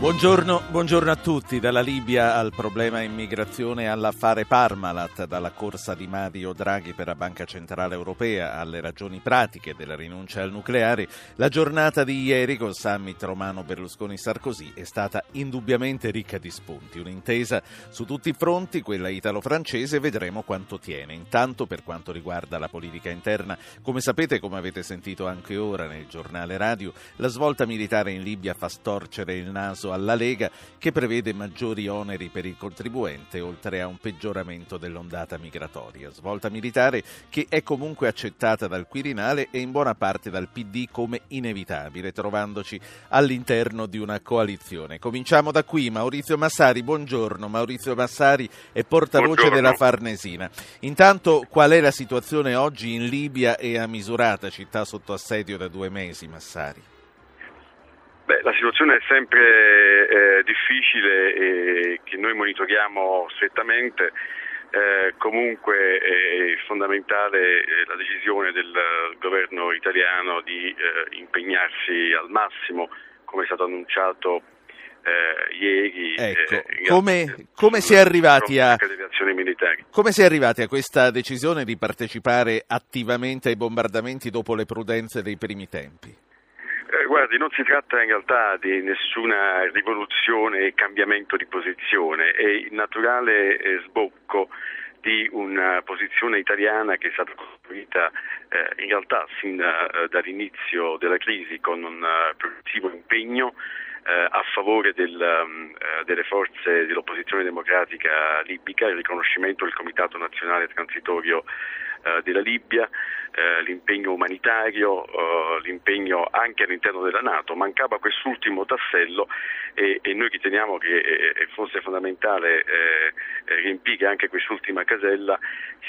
Buongiorno, buongiorno, a tutti, dalla Libia al problema immigrazione all'affare Parmalat, dalla corsa di Mario Draghi per la Banca Centrale Europea alle ragioni pratiche della rinuncia al nucleare, la giornata di ieri col summit romano Berlusconi-Sarkozy è stata indubbiamente ricca di spunti, un'intesa su tutti i fronti, quella italo-francese, vedremo quanto tiene. Intanto per quanto riguarda la politica interna, come sapete, come avete sentito anche ora nel giornale radio, la svolta militare in Libia fa storcere il naso alla Lega che prevede maggiori oneri per il contribuente oltre a un peggioramento dell'ondata migratoria. Svolta militare che è comunque accettata dal Quirinale e in buona parte dal PD come inevitabile, trovandoci all'interno di una coalizione. Cominciamo da qui. Maurizio Massari, buongiorno. Maurizio Massari è portavoce buongiorno. della Farnesina. Intanto qual è la situazione oggi in Libia e a Misurata, città sotto assedio da due mesi, Massari? Beh, la situazione è sempre eh, difficile e che noi monitoriamo strettamente. Eh, comunque è fondamentale eh, la decisione del governo italiano di eh, impegnarsi al massimo, come è stato annunciato eh, ieri. Ecco, eh, come, come, si a, come si è arrivati a questa decisione di partecipare attivamente ai bombardamenti dopo le prudenze dei primi tempi? Guardi, non si tratta in realtà di nessuna rivoluzione e cambiamento di posizione, è il naturale eh, sbocco di una posizione italiana che è stata costruita eh, in realtà sin eh, dall'inizio della crisi con un uh, progressivo impegno eh, a favore del, um, delle forze dell'opposizione democratica libica, il riconoscimento del Comitato Nazionale Transitorio eh, della Libia, eh, l'impegno umanitario, eh, l'impegno anche all'interno della Nato. Mancava quest'ultimo tassello e, e noi riteniamo che eh, fosse fondamentale eh, riempire anche quest'ultima casella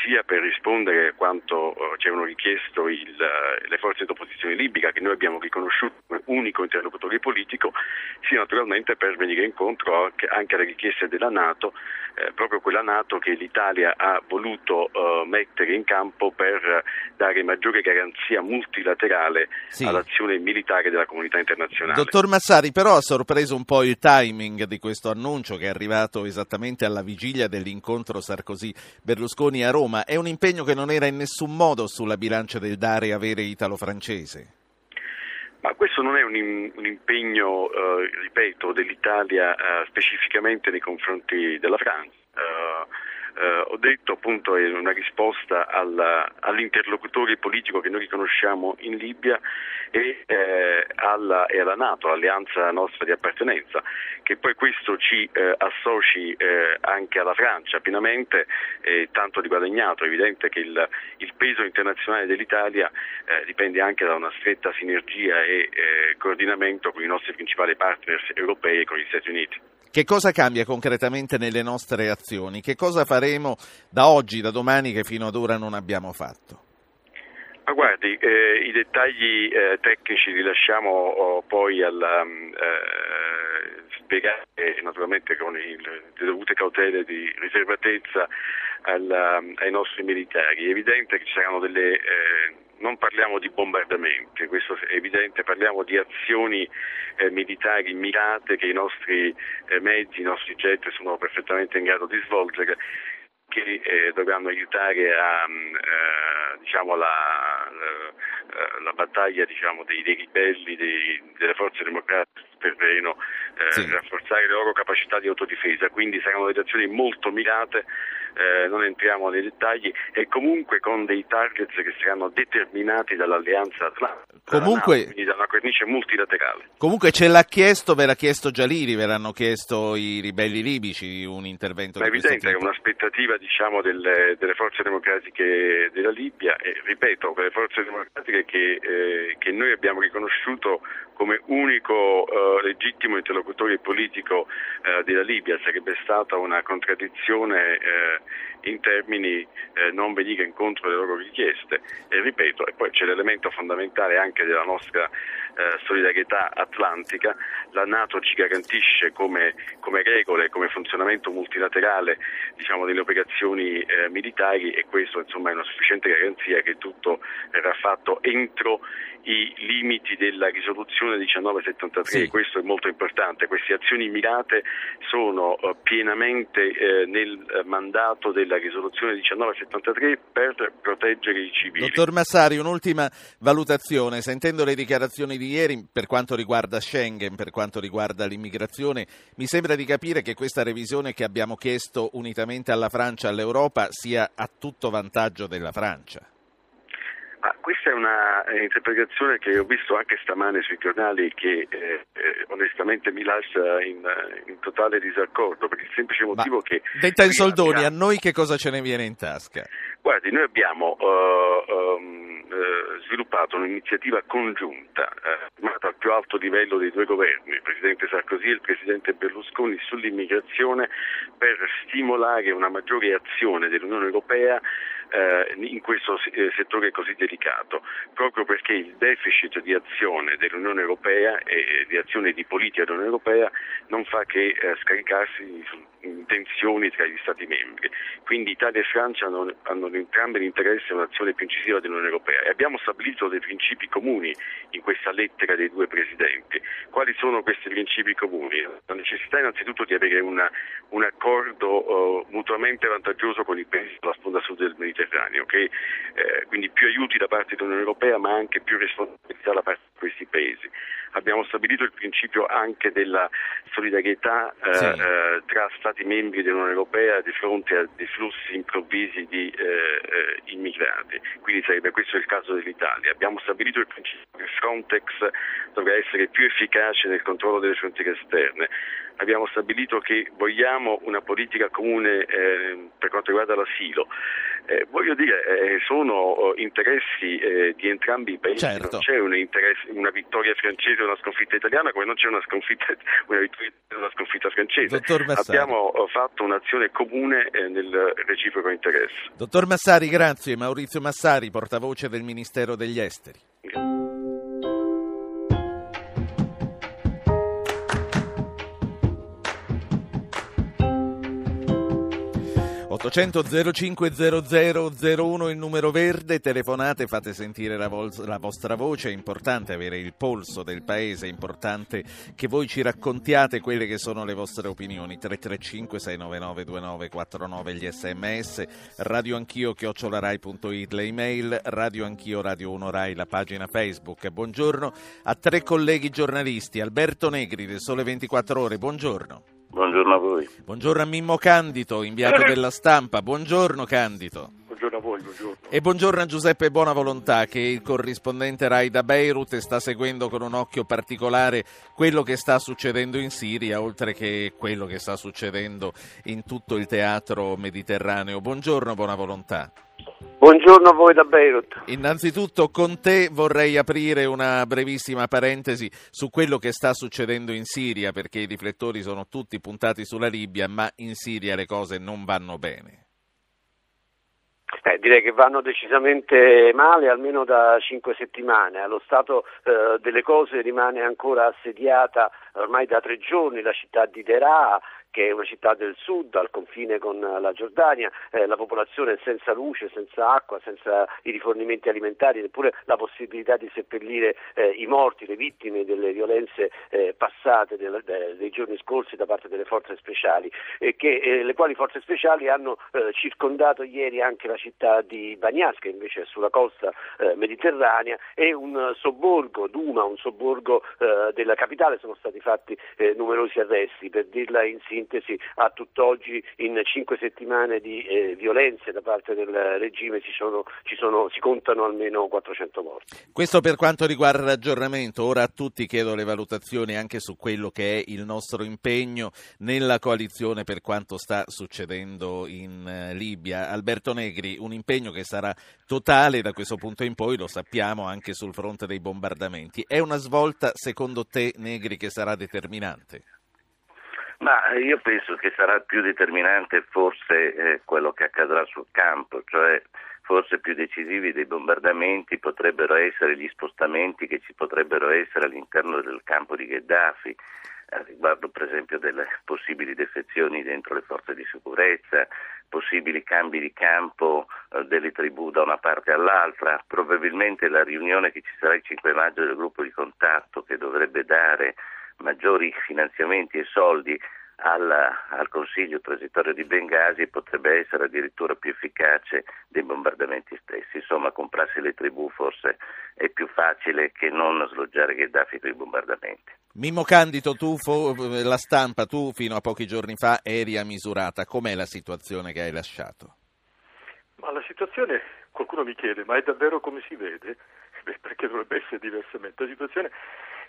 sia per rispondere a quanto ci avevano richiesto il, le forze d'opposizione libica che noi abbiamo riconosciuto come unico interlocutore politico, sia naturalmente per venire incontro anche alle richieste della Nato, eh, proprio quella Nato che l'Italia ha voluto eh, mettere in campo per dare maggiore garanzia multilaterale sì. all'azione militare della comunità internazionale. Dottor Massari, però ha sorpreso un po' il timing di questo annuncio che è arrivato esattamente alla vigilia dell'incontro Sarkozy-Berlusconi a Roma. È un impegno che non era in nessun modo sulla bilancia del dare e avere italo-francese? Ma questo non è un, un impegno, eh, ripeto, dell'Italia eh, specificamente nei confronti della Francia. Eh, eh, ho detto appunto è una risposta alla, all'interlocutore politico che noi riconosciamo in Libia e, eh, alla, e alla Nato, all'alleanza nostra di appartenenza, che poi questo ci eh, associ eh, anche alla Francia pienamente, eh, tanto di guadagnato, è evidente che il, il peso internazionale dell'Italia eh, dipende anche da una stretta sinergia e coordinamento con i nostri principali partners europei e con gli Stati Uniti. Che cosa cambia concretamente nelle nostre azioni? Che cosa faremo da oggi, da domani che fino ad ora non abbiamo fatto? Ma guardi, eh, i dettagli eh, tecnici li lasciamo oh, poi alla, mm, eh, spiegare naturalmente con il, le dovute cautele di riservatezza alla, ai nostri militari. È evidente che ci saranno delle eh, non parliamo di bombardamenti, questo è evidente, parliamo di azioni eh, militari mirate che i nostri eh, mezzi, i nostri jet sono perfettamente in grado di svolgere che eh, dovranno aiutare a, mm, eh, diciamo la, la, la, battaglia diciamo, dei, dei, ribelli, dei, delle forze democratiche sul terreno, eh, sì. rafforzare le loro capacità di autodifesa, quindi saranno delle azioni molto mirate eh, non entriamo nei dettagli, e comunque con dei targets che saranno determinati dall'alleanza atlantica, comunque, NATO, quindi da una cornice multilaterale. Comunque ce l'ha chiesto, ve l'ha chiesto Gialiri, ve l'hanno chiesto i ribelli libici un intervento Ma di questo tipo? È evidente che un'aspettativa diciamo, delle, delle, forze democratiche della Libia, e ripeto, quelle forze democratiche che, eh, che noi abbiamo riconosciuto come unico eh, legittimo interlocutore politico eh, della Libia. Sarebbe stata una contraddizione eh, in termini eh, non venire incontro alle loro richieste. E ripeto, e poi c'è l'elemento fondamentale anche della nostra eh, solidarietà atlantica, la Nato ci garantisce come, come regole, come funzionamento multilaterale diciamo, delle operazioni eh, militari e questo insomma, è una sufficiente garanzia che tutto verrà fatto entro i limiti della risoluzione 1973 sì. questo è molto importante, queste azioni mirate sono uh, pienamente uh, nel mandato della risoluzione 1973 per proteggere i civili. Dottor Massari, un'ultima valutazione, sentendo le dichiarazioni di ieri per quanto riguarda Schengen, per quanto riguarda l'immigrazione, mi sembra di capire che questa revisione che abbiamo chiesto unitamente alla Francia e all'Europa sia a tutto vantaggio della Francia. Ah, questa è una eh, interpretazione che ho visto anche stamane sui giornali che eh, eh, onestamente mi lascia in, in, totale disaccordo per il semplice motivo Ma, che... Detta in soldoni, abbiamo... a noi che cosa ce ne viene in tasca? Guardi, noi abbiamo uh, um, uh, sviluppato un'iniziativa congiunta uh, al più alto livello dei due governi, il Presidente Sarkozy e il Presidente Berlusconi, sull'immigrazione per stimolare una maggiore azione dell'Unione Europea eh, in questo eh, settore così delicato, proprio perché il deficit di azione dell'Unione Europea e di azione di politica dell'Unione Europea non fa che eh, scaricarsi tensioni tra gli Stati membri. Quindi Italia e Francia hanno, hanno entrambe l'interesse a un'azione più incisiva dell'Unione Europea e abbiamo stabilito dei principi comuni in questa lettera dei due Presidenti. Quali sono questi principi comuni? La necessità innanzitutto di avere una, un accordo uh, mutuamente vantaggioso con i paesi della sponda sud del Mediterraneo che, eh, quindi più aiuti da parte dell'Unione Europea ma anche più responsabilità da parte di questi paesi. Abbiamo stabilito il principio anche della solidarietà eh, sì. eh, tra Stati membri dell'Unione Europea di fronte a dei flussi improvvisi di eh, eh, immigrati, quindi sarebbe questo il caso dell'Italia. Abbiamo stabilito il principio che Frontex dovrà essere più efficace nel controllo delle frontiere esterne abbiamo stabilito che vogliamo una politica comune eh, per quanto riguarda l'asilo. Eh, voglio dire, eh, sono eh, interessi eh, di entrambi i paesi, certo. non c'è un una vittoria francese o una sconfitta italiana come non c'è una, una vittoria e una sconfitta francese. Abbiamo eh, fatto un'azione comune nel reciproco interesse. Dottor Massari, grazie. Maurizio Massari, portavoce del Ministero degli Esteri. Grazie. 800 05 00 il numero verde, telefonate, fate sentire la, vo- la, vostra voce, è importante avere il polso del paese, è importante che voi ci raccontiate quelle che sono le vostre opinioni, 335 699 2949 gli sms, radio anch'io chiocciolarai.it le email, radio anch'io radio 1 Rai la pagina Facebook. Buongiorno a tre colleghi giornalisti, Alberto Negri del Sole 24 Ore, buongiorno. Buongiorno a voi. Buongiorno a Mimmo Candito, inviato della stampa. Buongiorno Candito. Buongiorno a voi, buongiorno. E buongiorno a Giuseppe Buonavolontà che il corrispondente Rai da Beirut sta seguendo con un occhio particolare quello che sta succedendo in Siria, oltre che quello che sta succedendo in tutto il teatro mediterraneo. Buongiorno Buonavolontà. Buongiorno a voi da Beirut. Innanzitutto con te vorrei aprire una brevissima parentesi su quello che sta succedendo in Siria, perché i riflettori sono tutti puntati sulla Libia, ma in Siria le cose non vanno bene. Eh, direi che vanno decisamente male almeno da cinque settimane. Allo stato eh, delle cose rimane ancora assediata ormai da tre giorni la città di Deraa che è una città del sud al confine con la Giordania, eh, la popolazione senza luce, senza acqua, senza i rifornimenti alimentari, neppure la possibilità di seppellire eh, i morti, le vittime delle violenze eh, passate del, de, dei giorni scorsi da parte delle forze speciali, che, eh, le quali forze speciali hanno eh, circondato ieri anche la città di Bagnas, che invece è sulla costa eh, mediterranea, e un sobborgo, Duma, un sobborgo della capitale, sono stati fatti numerosi arresti, per dirla in sintesi sintesi a tutt'oggi in cinque settimane di eh, violenze da parte del regime ci sono, sono, si contano almeno 400 morti. Questo per quanto riguarda l'aggiornamento, ora a tutti chiedo le valutazioni anche su quello che è il nostro impegno nella coalizione per quanto sta succedendo in eh, Libia. Alberto Negri, un impegno che sarà totale da questo punto in poi, lo sappiamo anche sul fronte dei bombardamenti. È una svolta secondo te Negri che sarà determinante? Ma io penso che sarà più determinante forse eh, quello che accadrà sul campo, cioè forse più decisivi dei bombardamenti potrebbero essere gli spostamenti che ci potrebbero essere all'interno del campo di Gheddafi, eh, riguardo per esempio delle possibili defezioni dentro le forze di sicurezza, possibili cambi di campo eh, delle tribù da una parte all'altra, probabilmente la riunione che ci sarà il 5 maggio del gruppo di contatto che dovrebbe dare maggiori finanziamenti e soldi al, al, Consiglio transitorio di Bengasi potrebbe essere addirittura più efficace dei bombardamenti stessi. Insomma, comprarsi le tribù forse è più facile che non sloggiare Gheddafi con i bombardamenti. Mimmo Candido, tu, la stampa, tu fino a pochi giorni fa eri a misurata. Com'è la situazione che hai lasciato? Ma la situazione, qualcuno mi chiede, ma è davvero come si vede? Beh, perché dovrebbe essere diversamente? La situazione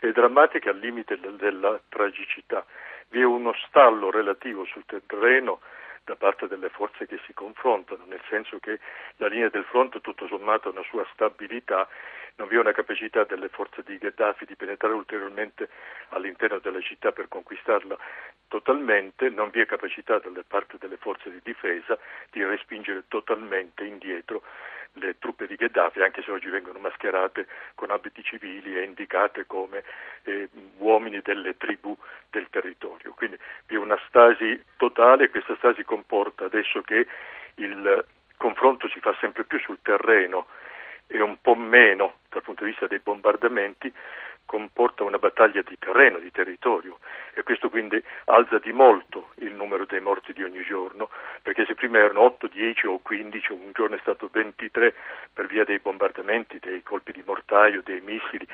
è drammatica al limite della tragicità. Vi è uno stallo relativo sul terreno da parte delle forze che si confrontano, nel senso che la linea del fronte tutto sommato ha una sua stabilità, non vi è una capacità delle forze di Gheddafi di penetrare ulteriormente all'interno della città per conquistarla totalmente, non vi è capacità da parte delle forze di difesa di respingere totalmente indietro le truppe di Gheddafi, anche se oggi vengono mascherate con abiti civili e indicate come eh, uomini delle tribù del territorio. Quindi vi è una stasi totale e questa stasi comporta adesso che il confronto si fa sempre più sul terreno e un po' meno dal punto di vista dei bombardamenti, comporta una battaglia di terreno, di territorio e questo quindi alza di molto il numero dei morti di ogni giorno, perché se prima erano 8, 10 o 15, un giorno è stato 23 per via dei bombardamenti, dei colpi di mortaio, dei missili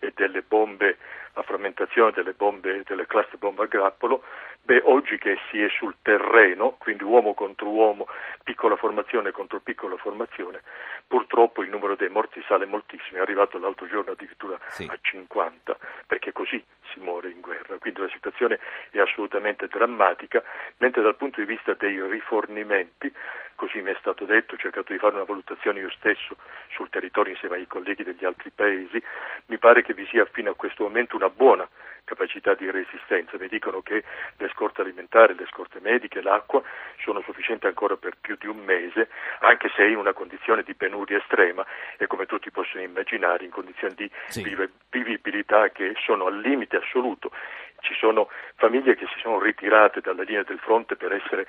e delle bombe a frammentazione, delle bombe, delle cluster bombe a grappolo, beh oggi che si è sul terreno, quindi uomo contro uomo, piccola formazione contro piccola formazione, purtroppo il numero dei morti sale moltissimo, è arrivato l'altro giorno addirittura sì. a 50, perché così si muore in guerra, quindi la situazione è assolutamente drammatica, mentre dal punto di vista dei rifornimenti, così mi è stato detto, ho cercato di fare una valutazione io stesso sul territorio insieme ai colleghi degli altri paesi, mi pare che vi sia fino a questo momento una buona capacità di resistenza. Mi dicono che le scorte alimentari, le scorte mediche, l'acqua sono sufficienti ancora per più di un mese, anche se in una condizione di penuria estrema e come tutti possono immaginare in condizioni di sì. vivibilità che sono al limite assoluto. Ci sono famiglie che si sono ritirate dalla linea del fronte per essere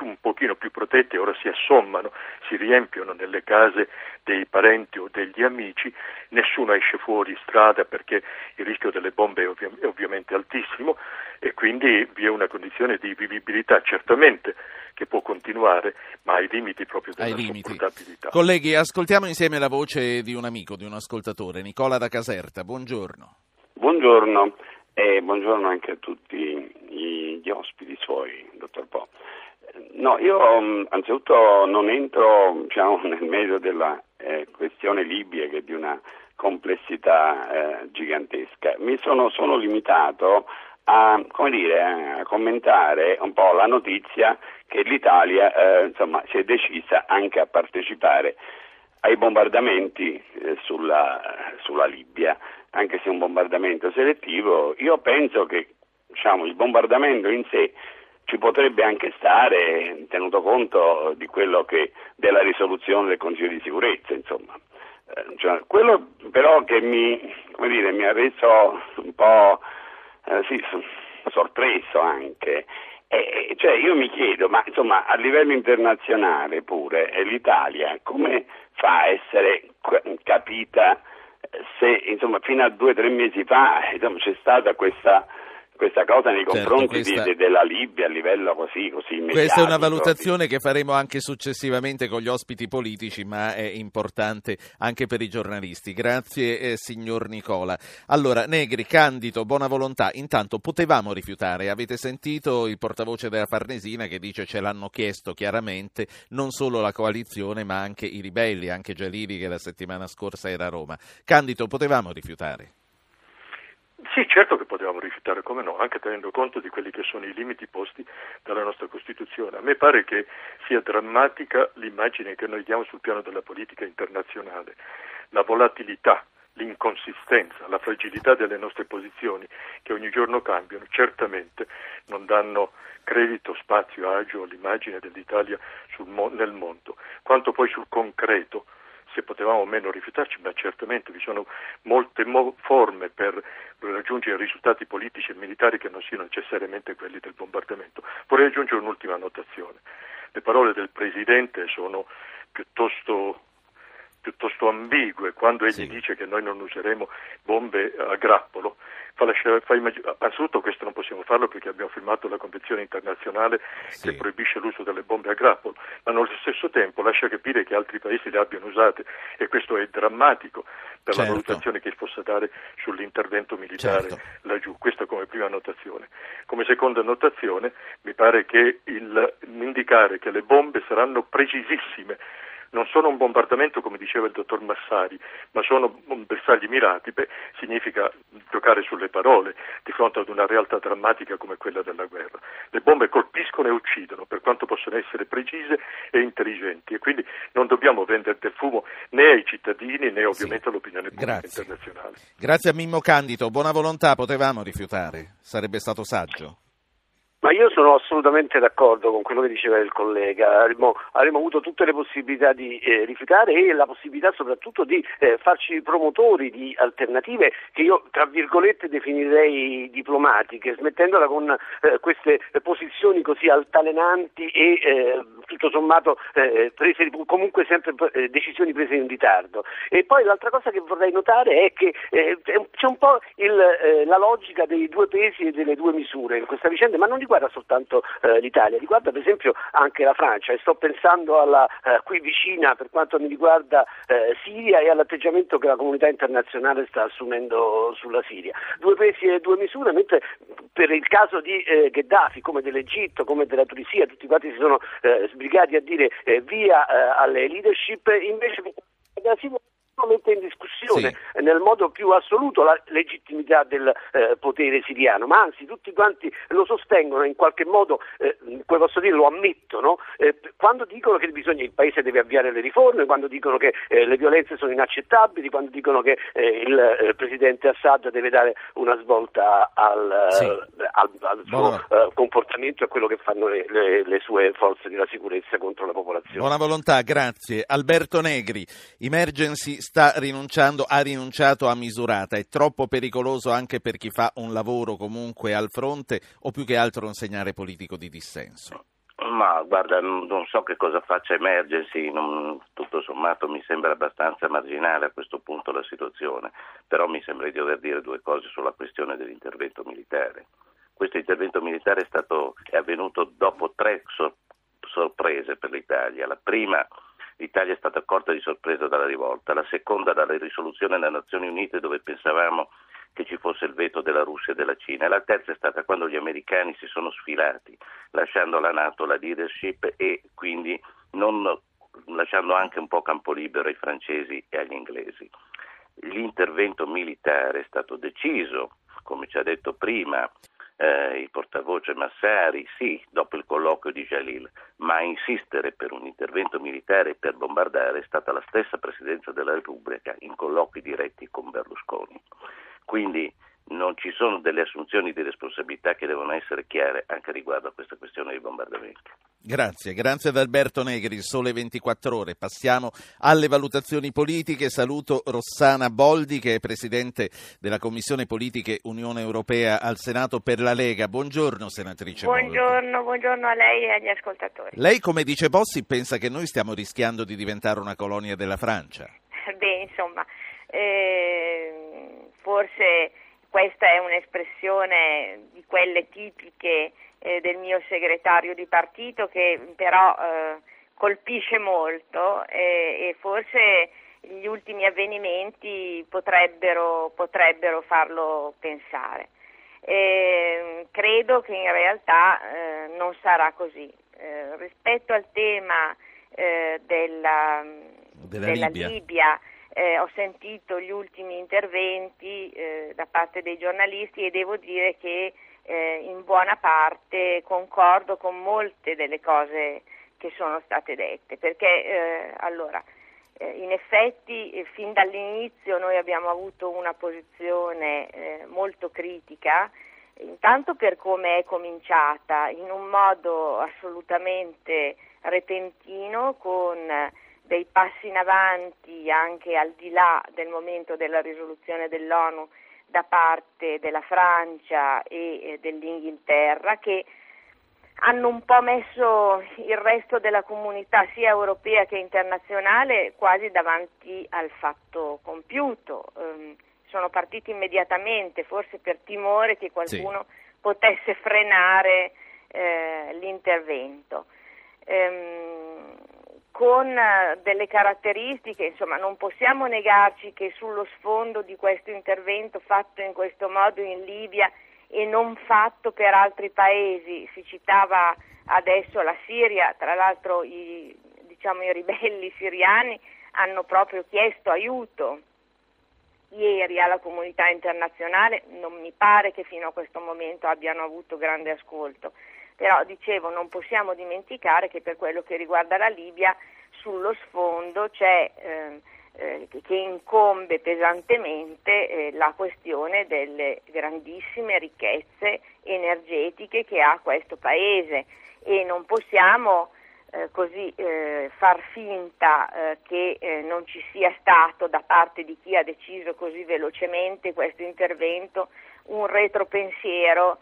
un pochino più protette, ora si assommano, si riempiono nelle case dei parenti o degli amici, nessuno esce fuori strada perché il rischio delle bombe è, ovvi- è ovviamente altissimo e quindi vi è una condizione di vivibilità certamente che può continuare, ma ai limiti proprio della ai sopportabilità. Colleghi, ascoltiamo insieme la voce di un amico, di un ascoltatore, Nicola da Caserta. Buongiorno. Buongiorno e buongiorno anche a tutti gli ospiti suoi, dottor Po. No, io mm, anzitutto non entro diciamo, nel merito della eh, questione Libia che è di una complessità eh, gigantesca. Mi sono, sono limitato a, dire, a, commentare un po' la notizia che l'Italia eh, insomma, si è decisa anche a partecipare ai bombardamenti eh, sulla, sulla Libia anche se un bombardamento selettivo, io penso che diciamo, il bombardamento in sé ci potrebbe anche stare, tenuto conto che, della risoluzione del Consiglio di sicurezza. Eh, cioè, quello però che mi, dire, mi, ha reso un po' eh, sì, sorpreso anche, eh, cioè io mi chiedo, ma insomma a livello internazionale pure, l'Italia come fa a essere capita se insomma, fino a due o tre mesi fa insomma, c'è stata questa questa cosa nei Certo, confronti questa- di- de- della Libia a livello così, così Questa è una valutazione che faremo anche successivamente con gli ospiti politici, ma è importante anche per i giornalisti. Grazie, eh, signor Nicola. Allora, Negri, Candido, buona volontà. Intanto potevamo rifiutare. Avete sentito il portavoce della Farnesina che dice ce l'hanno chiesto chiaramente non solo la coalizione, ma anche i ribelli, anche Gialini che la settimana scorsa era a Roma. Candido, potevamo rifiutare. Sì, certo che potevamo rifiutare, come no, anche tenendo conto di quelli che sono i limiti posti dalla nostra Costituzione. A me pare che sia drammatica l'immagine che noi diamo sul piano della politica internazionale, la volatilità, l'inconsistenza, la fragilità delle nostre posizioni che ogni giorno cambiano, certamente non danno credito, spazio, agio all'immagine dell'Italia mo- nel mondo. Quanto poi sul concreto, se potevamo o meno rifiutarci, ma certamente vi sono molte mo- forme per raggiungere risultati politici e militari che non siano necessariamente quelli del bombardamento. Vorrei aggiungere un'ultima notazione. Le parole del Presidente sono piuttosto, piuttosto ambigue quando egli Sì. dice che noi non useremo bombe a grappolo. Fa lasciare- fa immag- Anzitutto questo non possiamo farlo perché abbiamo firmato la Convenzione internazionale Sì. che proibisce l'uso delle bombe a grappolo, ma nello stesso tempo lascia capire che altri paesi le abbiano usate e questo è drammatico per Certo. la valutazione che si possa dare sull'intervento militare Certo. laggiù. Questa come prima notazione. Come seconda notazione mi pare che il, indicare che le bombe saranno precisissime non sono un bombardamento come diceva il dottor Massari, ma sono bersagli mirati, beh, significa giocare sulle parole di fronte ad una realtà drammatica come quella della guerra. Le bombe colpiscono e uccidono per quanto possono essere precise e intelligenti e quindi non dobbiamo vendere del fumo né ai cittadini né ovviamente all'opinione pubblica Grazie. internazionale. Grazie a Mimmo Candido, buona volontà, potevamo rifiutare. Sarebbe stato saggio. Ma io sono assolutamente d'accordo con quello che diceva il collega, avremmo, avremmo avuto tutte le possibilità di eh, rifiutare e la possibilità soprattutto di eh, farci promotori di alternative che io tra virgolette definirei diplomatiche, smettendola con eh, queste posizioni così altalenanti e eh, tutto sommato eh, prese, comunque sempre eh, decisioni prese in ritardo. E poi l'altra cosa che vorrei notare è che c'è un po' il, la logica dei due pesi e delle due misure in questa vicenda, ma non riguarda soltanto eh, l'Italia, riguarda per esempio anche la Francia e sto pensando alla eh, qui vicina per quanto mi riguarda eh, Siria e all'atteggiamento che la comunità internazionale sta assumendo sulla Siria. Due pesi e due misure, mentre per il caso di eh, Gheddafi, come dell'Egitto, come della Tunisia, tutti quanti si sono eh, sbrigati a dire via alle leadership, invece mette in discussione Sì. nel modo più assoluto la legittimità del eh, potere siriano, ma anzi tutti quanti lo sostengono in qualche modo, eh, come posso dire, lo ammettono, eh, quando dicono che bisogna, il paese deve avviare le riforme, quando dicono che eh, le violenze sono inaccettabili, quando dicono che eh, il eh, presidente Assad deve dare una svolta al, Sì. al, al suo comportamento e a quello che fanno le, le- le sue forze della sicurezza contro la popolazione. Buona volontà, grazie. Alberto Negri, Emergency sta rinunciando, ha rinunciato a misurata, è troppo pericoloso anche per chi fa un lavoro comunque al fronte o più che altro un segnale politico di dissenso? Ma guarda, non so che cosa faccia Emergency, non- tutto sommato mi sembra abbastanza marginale a questo punto la situazione, però mi sembra di dover dire due cose sulla questione dell'intervento militare. Questo intervento militare è, stato, è avvenuto dopo tre sor- sorprese per l'Italia. La prima, l'Italia è stata accorta di sorpresa dalla rivolta, la seconda dalla risoluzione delle Nazioni Unite dove pensavamo che ci fosse il veto della Russia e della Cina. La terza è stata quando gli americani si sono sfilati, lasciando alla Nato la leadership e quindi non, lasciando anche un po' campo libero ai francesi e agli inglesi. L'intervento militare è stato deciso, come ci ha detto prima eh, il portavoce Massari, sì, dopo il colloquio di Jalil, ma a insistere per un intervento militare per bombardare è stata la stessa Presidenza della Repubblica in colloqui diretti con Berlusconi. Quindi non ci sono delle assunzioni di responsabilità che devono essere chiare anche riguardo a questa questione dei bombardamenti. Grazie, grazie ad Alberto Negri, Sole 24 ore. Passiamo alle valutazioni politiche. Saluto Rossana Boldi che è Presidente della Commissione Politiche Unione Europea al Senato per la Lega. Buongiorno senatrice Boldi. Buongiorno, buongiorno a lei e agli ascoltatori. Lei come dice Bossi pensa che noi stiamo rischiando di diventare una colonia della Francia? Beh, insomma, eh, forse questa è un'espressione di quelle tipiche eh, del mio segretario di partito che però eh, colpisce molto e, e, forse gli ultimi avvenimenti potrebbero, potrebbero farlo pensare. Eh, credo che in realtà eh, non sarà così. Eh, rispetto al tema eh, della, della, della, Libia, Libia eh, ho sentito gli ultimi interventi eh, da parte dei giornalisti e devo dire che in buona parte concordo con molte delle cose che sono state dette, perché allora eh, in effetti eh, fin dall'inizio noi abbiamo avuto una posizione eh, molto critica, intanto per come è cominciata, in un modo assolutamente repentino, con dei passi in avanti anche al di là del momento della risoluzione dell'ONU da parte della Francia e eh, dell'Inghilterra che hanno un po' messo il resto della comunità sia europea che internazionale quasi davanti al fatto compiuto. Um, sono partiti immediatamente, forse per timore che qualcuno sì. potesse frenare eh, l'intervento. Um, con uh, delle caratteristiche, insomma, non possiamo negarci che sullo sfondo di questo intervento fatto in questo modo in Libia e non fatto per altri paesi. Si citava adesso la Siria, tra l'altro i, diciamo, i ribelli siriani hanno proprio chiesto aiuto ieri alla comunità internazionale, non mi pare che fino a questo momento abbiano avuto grande ascolto, però dicevo non possiamo dimenticare che per quello che riguarda la Libia sullo sfondo c'è eh, eh, che incombe pesantemente eh, la questione delle grandissime ricchezze energetiche che ha questo Paese. E non possiamo eh, così eh, far finta eh, che non ci sia stato da parte di chi ha deciso così velocemente questo intervento un retropensiero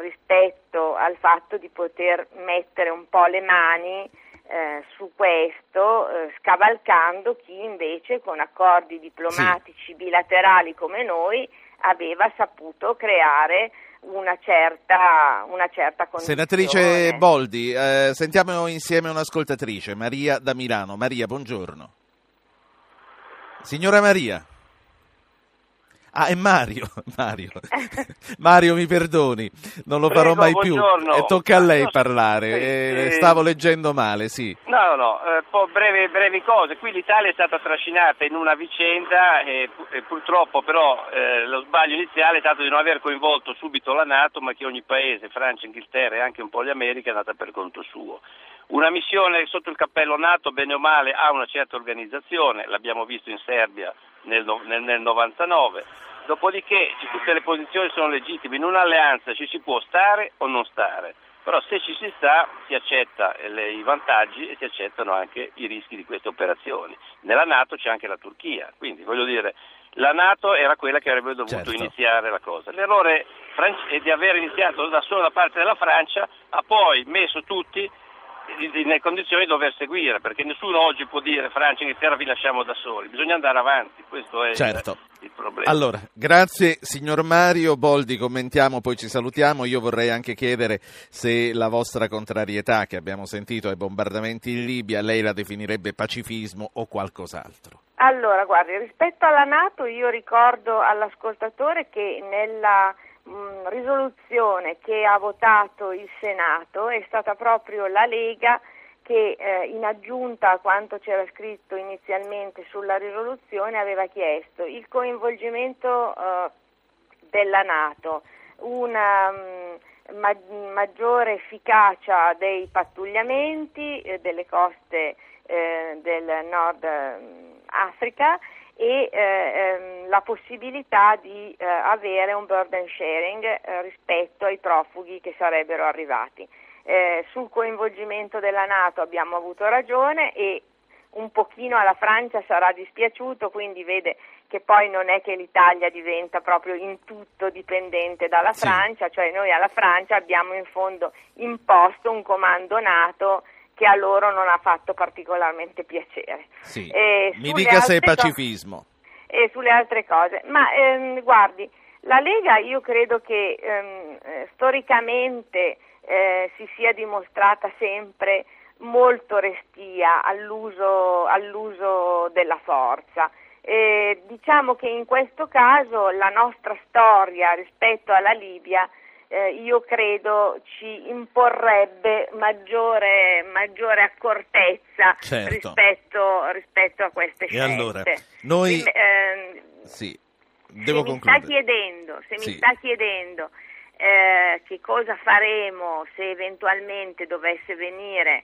rispetto al fatto di poter mettere un po' le mani eh, su questo, eh, scavalcando chi invece con accordi diplomatici sì. bilaterali come noi aveva saputo creare una certa, una certa condizione. Senatrice Boldi, eh, sentiamo insieme un'ascoltatrice, Maria da Milano. Maria, buongiorno. Signora Maria. Ah, è Mario. Mario, Mario mi perdoni, non lo Prego, farò mai buongiorno. più. E tocca a lei parlare. Eh, stavo leggendo male, sì. No, no, eh, brevi, brevi, cose. Qui l'Italia è stata trascinata in una vicenda e, e purtroppo però eh, lo sbaglio iniziale è stato di non aver coinvolto subito la Nato, ma che ogni paese, Francia, Inghilterra e anche un po' l'America è andata per conto suo. Una missione sotto il cappello Nato, bene o male, ha una certa organizzazione, l'abbiamo visto in Serbia nel, nel, nel 99. Dopodiché tutte le posizioni sono legittime, in un'alleanza ci si può stare o non stare, però se ci si sta si accetta le, i vantaggi e si accettano anche i rischi di queste operazioni. Nella Nato c'è anche la Turchia, quindi voglio dire la Nato era quella che avrebbe dovuto certo. iniziare la cosa. L'errore è di aver iniziato da solo da parte della Francia, ha poi messo tutti nelle condizioni di dover seguire, perché nessuno oggi può dire Francia e Inghilterra vi lasciamo da soli, bisogna andare avanti, questo è certo. il, problema. Allora, grazie signor Mario Boldi, commentiamo, poi ci salutiamo, io vorrei anche chiedere se la vostra contrarietà che abbiamo sentito ai bombardamenti in Libia, lei la definirebbe pacifismo o qualcos'altro? Allora, guardi, rispetto alla Nato io ricordo all'ascoltatore che nella mh, risoluzione che ha votato il Senato è stata proprio la Lega che eh, in aggiunta a quanto c'era scritto inizialmente sulla risoluzione aveva chiesto il coinvolgimento eh, della Nato, una mh, ma- maggiore efficacia dei pattugliamenti eh, delle coste eh, del Nord Africa e eh, ehm, la possibilità di eh, avere un burden sharing eh, rispetto ai profughi che sarebbero arrivati. Eh, sul coinvolgimento della Nato abbiamo avuto ragione e un pochino alla Francia sarà dispiaciuto, quindi vede che poi non è che l'Italia diventa proprio in tutto dipendente dalla sì. Francia, cioè noi alla Francia abbiamo in fondo imposto un comando NATO che a loro non ha fatto particolarmente piacere. Sì. Mi dica se è pacifismo. e sulle altre cose, ma ehm, guardi, La Lega io credo che ehm, eh, storicamente eh, si sia dimostrata sempre molto restia all'uso, all'uso della forza. Eh, diciamo che in questo caso la nostra storia rispetto alla Libia eh, io credo ci imporrebbe maggiore, maggiore accortezza certo. rispetto, rispetto, a queste e scelte. Allora, noi... Eh, sì, devo se concludere. Mi sta chiedendo, se sì. mi sta chiedendo eh, che cosa faremo se eventualmente dovesse venire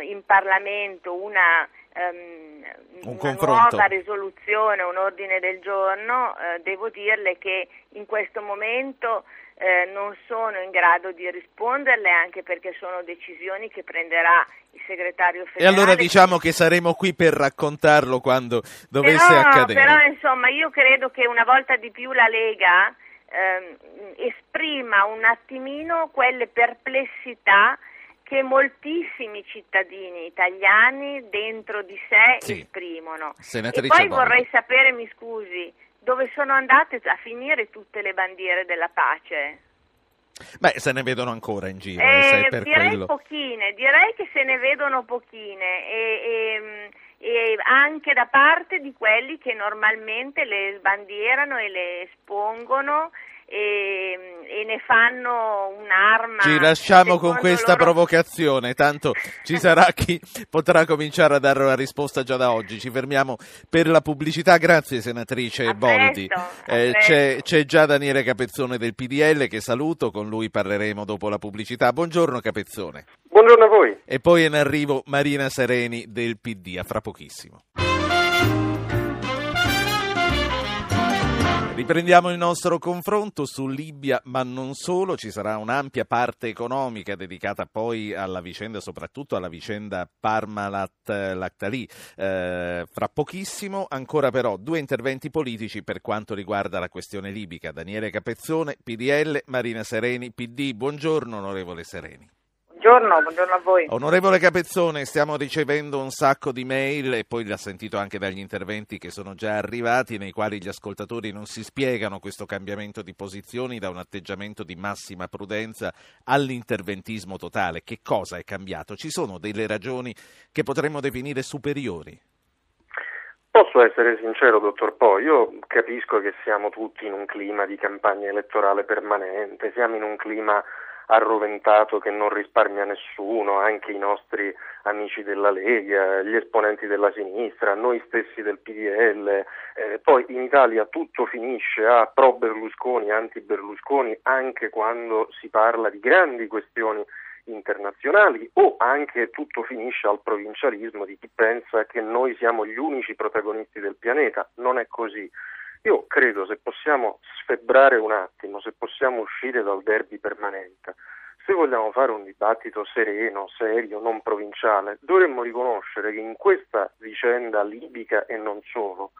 in Parlamento una, um, un una nuova risoluzione, un ordine del giorno, eh, devo dirle che in questo momento eh, non sono in grado di risponderle anche perché sono decisioni che prenderà il segretario federale. E allora diciamo che saremo qui per raccontarlo quando dovesse però, accadere. Però insomma io credo che una volta di più la Lega ehm, esprima un attimino quelle perplessità che moltissimi cittadini italiani dentro di sé sì. esprimono. Senatrice e poi Bondi. vorrei sapere, mi scusi, dove sono andate a finire tutte le bandiere della pace? Beh, se ne vedono ancora in giro, Eh, è per direi quello. pochine, direi che se ne vedono pochine e, e, e anche da parte di quelli che normalmente le sbandierano e le espongono e, e ne fanno un'arma. Ci lasciamo con questa loro- provocazione, tanto ci sarà chi potrà cominciare a dare una risposta già da oggi. Ci fermiamo per la pubblicità. Grazie senatrice A Boldi. presto, Eh, c'è, c'è già Daniele Capezzone del PDL che saluto, con lui parleremo dopo la pubblicità. Buongiorno Capezzone. Buongiorno a voi. E poi in arrivo Marina Sereni del PD, a fra pochissimo. Riprendiamo il nostro confronto su Libia, ma non solo, ci sarà un'ampia parte economica dedicata poi alla vicenda, soprattutto alla vicenda Parmalat-Lactali. Eh, fra pochissimo, ancora però due interventi politici per quanto riguarda la questione libica. Daniele Capezzone, PDL, Marina Sereni, PD. Buongiorno onorevole Sereni. Buongiorno, buongiorno a voi. Onorevole Capezzone, stiamo ricevendo un sacco di mail e poi l'ha sentito anche dagli interventi che sono già arrivati nei quali gli ascoltatori non si spiegano questo cambiamento di posizioni da un atteggiamento di massima prudenza all'interventismo totale. Che cosa è cambiato? Ci sono delle ragioni che potremmo definire superiori? Posso essere sincero, dottor Po, io capisco che siamo tutti in un clima di campagna elettorale permanente, siamo in un clima arroventato che non risparmia nessuno, anche i nostri amici della Lega, gli esponenti della sinistra, noi stessi del PDL, eh, poi in Italia tutto finisce a pro Berlusconi, anti Berlusconi, anche quando si parla di grandi questioni internazionali o anche tutto finisce al provincialismo di chi pensa che noi siamo gli unici protagonisti del pianeta. Non è così. Io credo se possiamo sfebbrare un attimo, se possiamo uscire dal derby permanente, se vogliamo fare un dibattito sereno, serio, non provinciale, dovremmo riconoscere che in questa vicenda libica e non solo,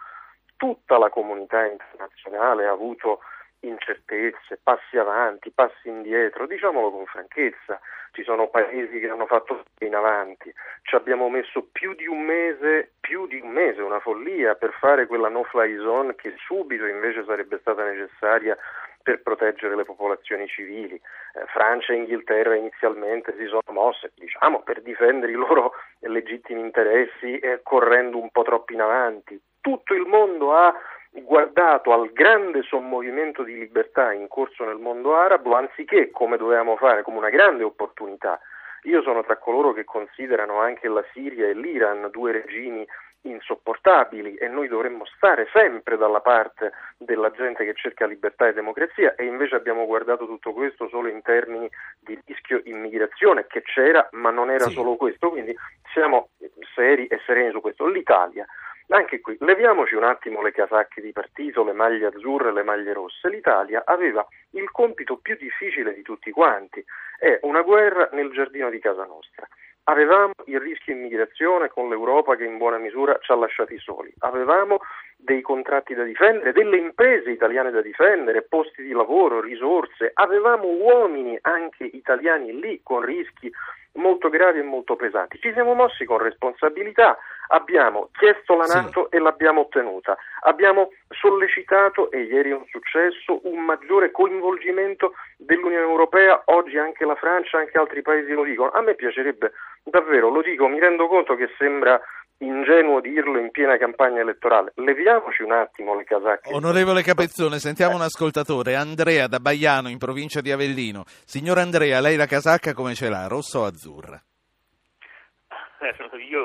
tutta la comunità internazionale ha avuto incertezze, passi avanti, passi indietro, diciamolo con franchezza, ci sono paesi che hanno fatto in avanti, ci abbiamo messo più di un mese, più di un mese, una follia per fare quella no-fly zone che subito invece sarebbe stata necessaria per proteggere le popolazioni civili. Eh, Francia e Inghilterra inizialmente si sono mosse, diciamo, per difendere i loro legittimi interessi, eh, correndo un po' troppo in avanti. Tutto il mondo ha guardato al grande sommovimento di libertà in corso nel mondo arabo, anziché come dovevamo fare, come una grande opportunità. Io sono tra coloro che considerano anche la Siria e l'Iran due regimi insopportabili e noi dovremmo stare sempre dalla parte della gente che cerca libertà e democrazia e invece abbiamo guardato tutto questo solo in termini di rischio immigrazione che c'era ma non era Sì. solo questo, quindi siamo seri e sereni su questo. L'Italia anche qui, leviamoci un attimo le casacche di partito, le maglie azzurre le maglie rosse. L'Italia aveva il compito più difficile di tutti quanti, è una guerra nel giardino di casa nostra. Avevamo il rischio immigrazione con l'Europa che in buona misura ci ha lasciati soli. Avevamo dei contratti da difendere, delle imprese italiane da difendere, posti di lavoro, risorse. Avevamo uomini anche italiani lì con rischi molto gravi e molto pesanti. Ci siamo mossi con responsabilità, Abbiamo chiesto la Sì. Nato e l'abbiamo ottenuta. Abbiamo sollecitato, e ieri è un successo, un maggiore coinvolgimento dell'Unione Europea. Oggi anche la Francia, anche altri paesi lo dicono. A me piacerebbe davvero, lo dico, mi rendo conto che sembra ingenuo dirlo in piena campagna elettorale. Leviamoci un attimo le casacche. Onorevole Capezzone, sentiamo un ascoltatore, Andrea da Baiano in provincia di Avellino. Signor Andrea, lei la casacca come ce l'ha, rossa o azzurra? Eh, Io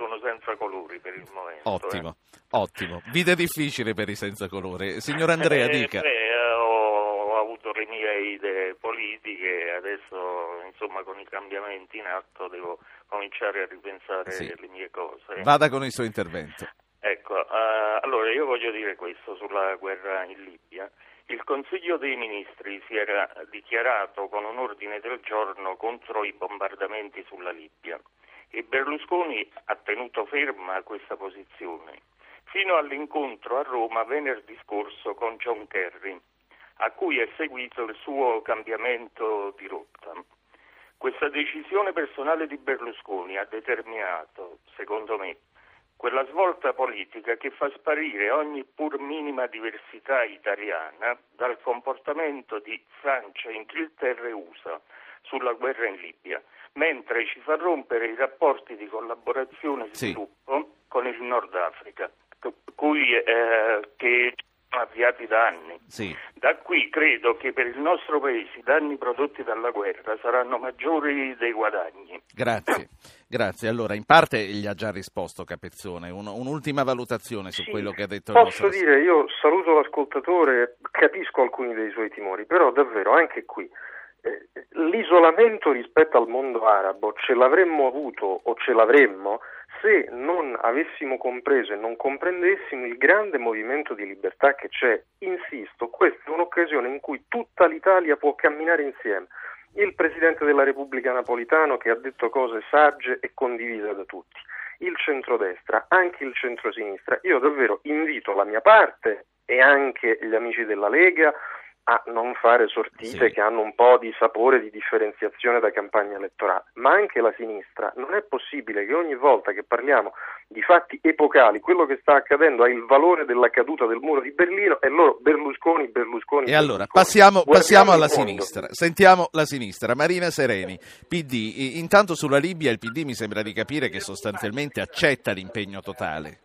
sono senza colori per il momento. Ottimo, ottimo. Vita difficile per i senza colore. Signor Andrea, Eh, dica. beh, ho, avuto le mie idee politiche e adesso, insomma, con i cambiamenti in atto devo cominciare a ripensare Sì. le mie cose. Vada con il suo intervento. Ecco, eh, allora io voglio dire questo sulla guerra in Libia. Il Consiglio dei Ministri si era dichiarato con un ordine del giorno contro i bombardamenti sulla Libia e Berlusconi ha tenuto ferma questa posizione fino all'incontro a Roma venerdì scorso con John Kerry, a cui è seguito il suo cambiamento di rotta. Questa decisione personale di Berlusconi ha determinato, secondo me, quella svolta politica che fa sparire ogni pur minima diversità italiana dal comportamento di Francia, Inghilterra e USA sulla guerra in Libia, mentre ci fa rompere i rapporti di collaborazione e Sì. sviluppo con il Nord Africa, cu- cui, eh, che avviati da anni. Sì. Da qui credo che per il nostro paese i danni prodotti dalla guerra saranno maggiori dei guadagni. Grazie, grazie. Allora, in parte gli ha già risposto Capezzone. Un- un'ultima valutazione su Sì, quello che ha detto il Posso nostro... dire, io saluto l'ascoltatore, capisco alcuni dei suoi timori, però davvero anche qui l'isolamento rispetto al mondo arabo ce l'avremmo avuto o ce l'avremmo se non avessimo compreso e non comprendessimo il grande movimento di libertà che c'è. Insisto, questa è un'occasione in cui tutta l'Italia può camminare insieme. Il Presidente della Repubblica Napolitano che ha detto cose sagge e condivise da tutti, il centrodestra, anche il centrosinistra. Io davvero invito la mia parte e anche gli amici della Lega a non fare sortite Sì. che hanno un po' di sapore di differenziazione da campagna elettorale, ma anche la sinistra. Non è possibile che ogni volta che parliamo di fatti epocali, quello che sta accadendo ha il valore della caduta del muro di Berlino e loro Berlusconi, Berlusconi. E allora, Berlusconi. passiamo, passiamo alla sinistra. Sentiamo la sinistra. Marina Sereni, PD. Intanto sulla Libia il PD mi sembra di capire che sostanzialmente accetta l'impegno totale.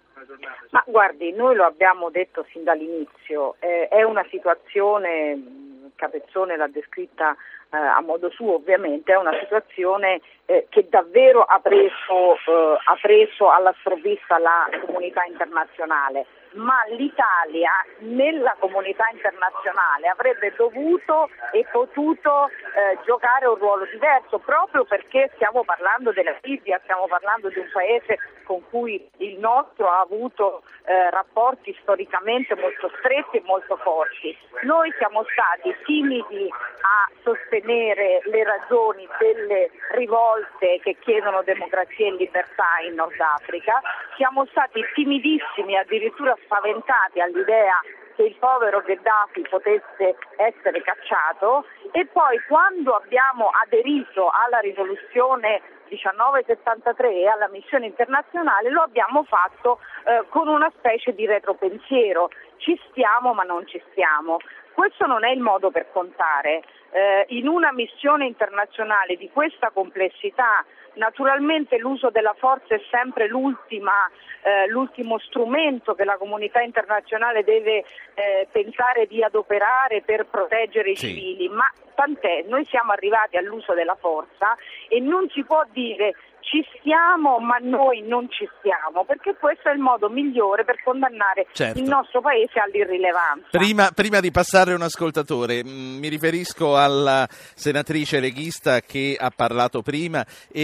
Ma guardi, noi lo abbiamo detto sin dall'inizio, eh, è una situazione, Capezzone l'ha descritta eh, a modo suo ovviamente, è una situazione eh, che davvero ha preso, eh, ha preso alla sprovvista la comunità internazionale, ma l'Italia nella comunità internazionale avrebbe dovuto e potuto eh, giocare un ruolo diverso proprio perché stiamo parlando della Libia, stiamo parlando di un paese con cui il nostro ha avuto eh, rapporti storicamente molto stretti e molto forti. Noi siamo stati timidi a sostenere le ragioni delle rivolte che chiedono democrazia e libertà in Nord Africa, siamo stati timidissimi, addirittura spaventati all'idea che il povero Gheddafi potesse essere cacciato e poi quando abbiamo aderito alla risoluzione 1973 e alla missione internazionale lo abbiamo fatto eh, con una specie di retropensiero, ci stiamo ma non ci stiamo. Questo non è il modo per contare. Eh, in una missione internazionale di questa complessità Naturalmente l'uso della forza è sempre l'ultima, eh, l'ultimo strumento che la comunità internazionale deve eh, pensare di adoperare per proteggere i Sì. civili, ma tant'è, noi siamo arrivati all'uso della forza e non si può dire ci stiamo ma noi non ci stiamo, perché questo è il modo migliore per condannare Certo. il nostro paese all'irrilevanza. Prima, prima di passare un ascoltatore, mh, mi riferisco alla senatrice leghista che ha parlato prima e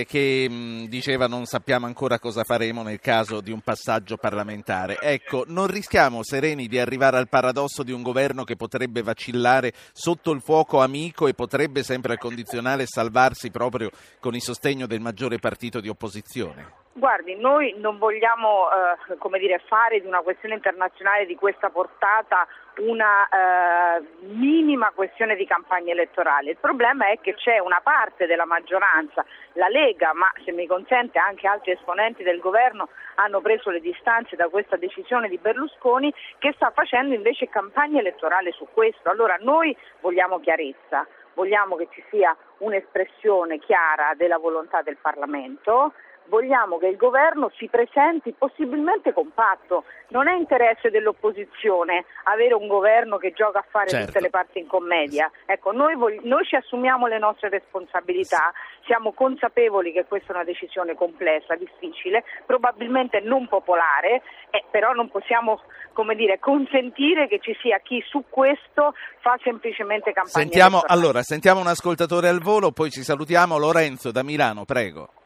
eh, che mh, diceva non sappiamo ancora cosa faremo nel caso di un passaggio parlamentare. Ecco, non rischiamo sereni di arrivare al paradosso di un governo che potrebbe vacillare sotto il fuoco amico e potrebbe sempre al condizionale salvarsi proprio con il sostegno del maggiore partito di opposizione? Guardi, noi non vogliamo eh, dire, fare di una questione internazionale di questa portata una eh, minima questione di campagna elettorale. Il problema è che c'è una parte della maggioranza, la Lega, ma se mi consente anche altri esponenti del governo hanno preso le distanze da questa decisione di Berlusconi che sta facendo invece campagna elettorale su questo. Allora noi vogliamo chiarezza, vogliamo che ci sia un'espressione chiara della volontà del Parlamento vogliamo che il governo si presenti possibilmente compatto. Non è interesse dell'opposizione avere un governo che gioca a fare certo. tutte le parti in commedia. Ecco, noi, vog- noi, ci assumiamo le nostre responsabilità, siamo consapevoli che questa è una decisione complessa, difficile, probabilmente non popolare, eh, però non possiamo come dire, consentire che ci sia chi su questo fa semplicemente campagna. Sentiamo, allora, sentiamo un ascoltatore al volo, poi ci salutiamo. Lorenzo da Milano, prego.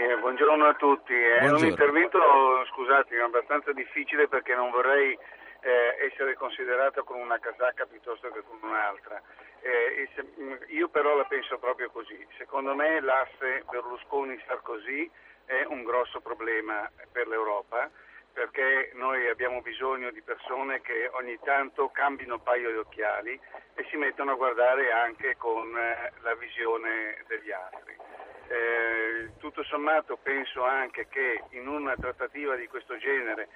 Eh, buongiorno a tutti. È Buongiorno. un intervento, scusate, abbastanza difficile perché non vorrei eh, essere considerato con una casacca piuttosto che con un'altra. Eh, se, io però la penso proprio così. Secondo me l'asse Berlusconi-Sarkozy è un grosso problema per l'Europa perché noi abbiamo bisogno di persone che ogni tanto cambino paio di occhiali e si mettono a guardare anche con eh, la visione degli altri. Eh, tutto sommato penso anche che in una trattativa di questo genere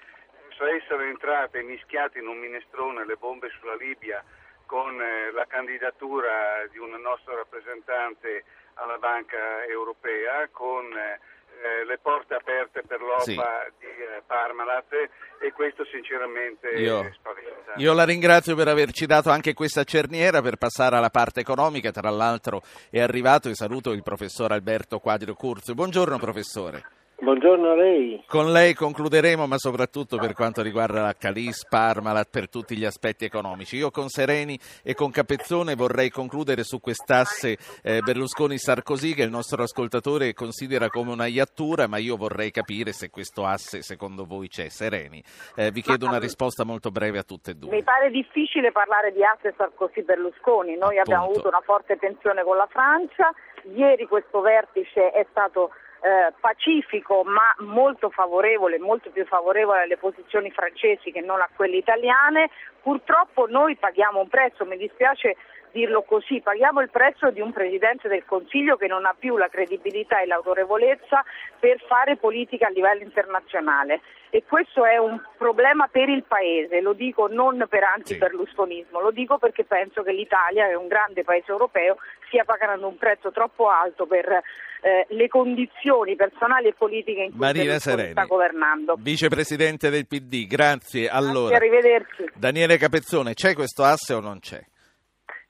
possa essere entrate mischiate in un minestrone le bombe sulla Libia con eh, la candidatura di un nostro rappresentante alla Banca Europea, con eh, le porte aperte per l'OPA Sì. Parmalat e questo sinceramente Io- spaventa. Io la ringrazio per averci dato anche questa cerniera per passare alla parte economica. Tra l'altro è arrivato e saluto il professor Alberto Quadrio Curzio. Buongiorno professore. Buongiorno a lei. Con lei concluderemo, ma soprattutto per quanto riguarda la Calis, Parmalat, per tutti gli aspetti economici. Io con Sereni e con Capezzone vorrei concludere su quest'asse eh, Berlusconi-Sarkozy che il nostro ascoltatore considera come una iattura, ma io vorrei capire se questo asse secondo voi c'è. Sereni, eh, vi chiedo una risposta molto breve a tutte e due. Mi pare difficile parlare di asse Sarkozy-Berlusconi, noi abbiamo Appunto. avuto una forte tensione con la Francia, ieri questo vertice è stato eh, pacifico ma molto favorevole, molto più favorevole alle posizioni francesi che non a quelle italiane, purtroppo noi paghiamo un prezzo, mi dispiace dirlo così, paghiamo il prezzo di un Presidente del Consiglio che non ha più la credibilità e l'autorevolezza per fare politica a livello internazionale e questo è un problema per il Paese, lo dico non per anti-berlusconismo, lo dico perché penso che l'Italia, che è un grande Paese europeo, stia pagando un prezzo troppo alto per eh, le condizioni personali e politiche in cui Marina Sereni. sta governando. Vicepresidente del PD, grazie. Allora, Grazie, arrivederci. Daniele Capezzone, c'è questo asse o non c'è?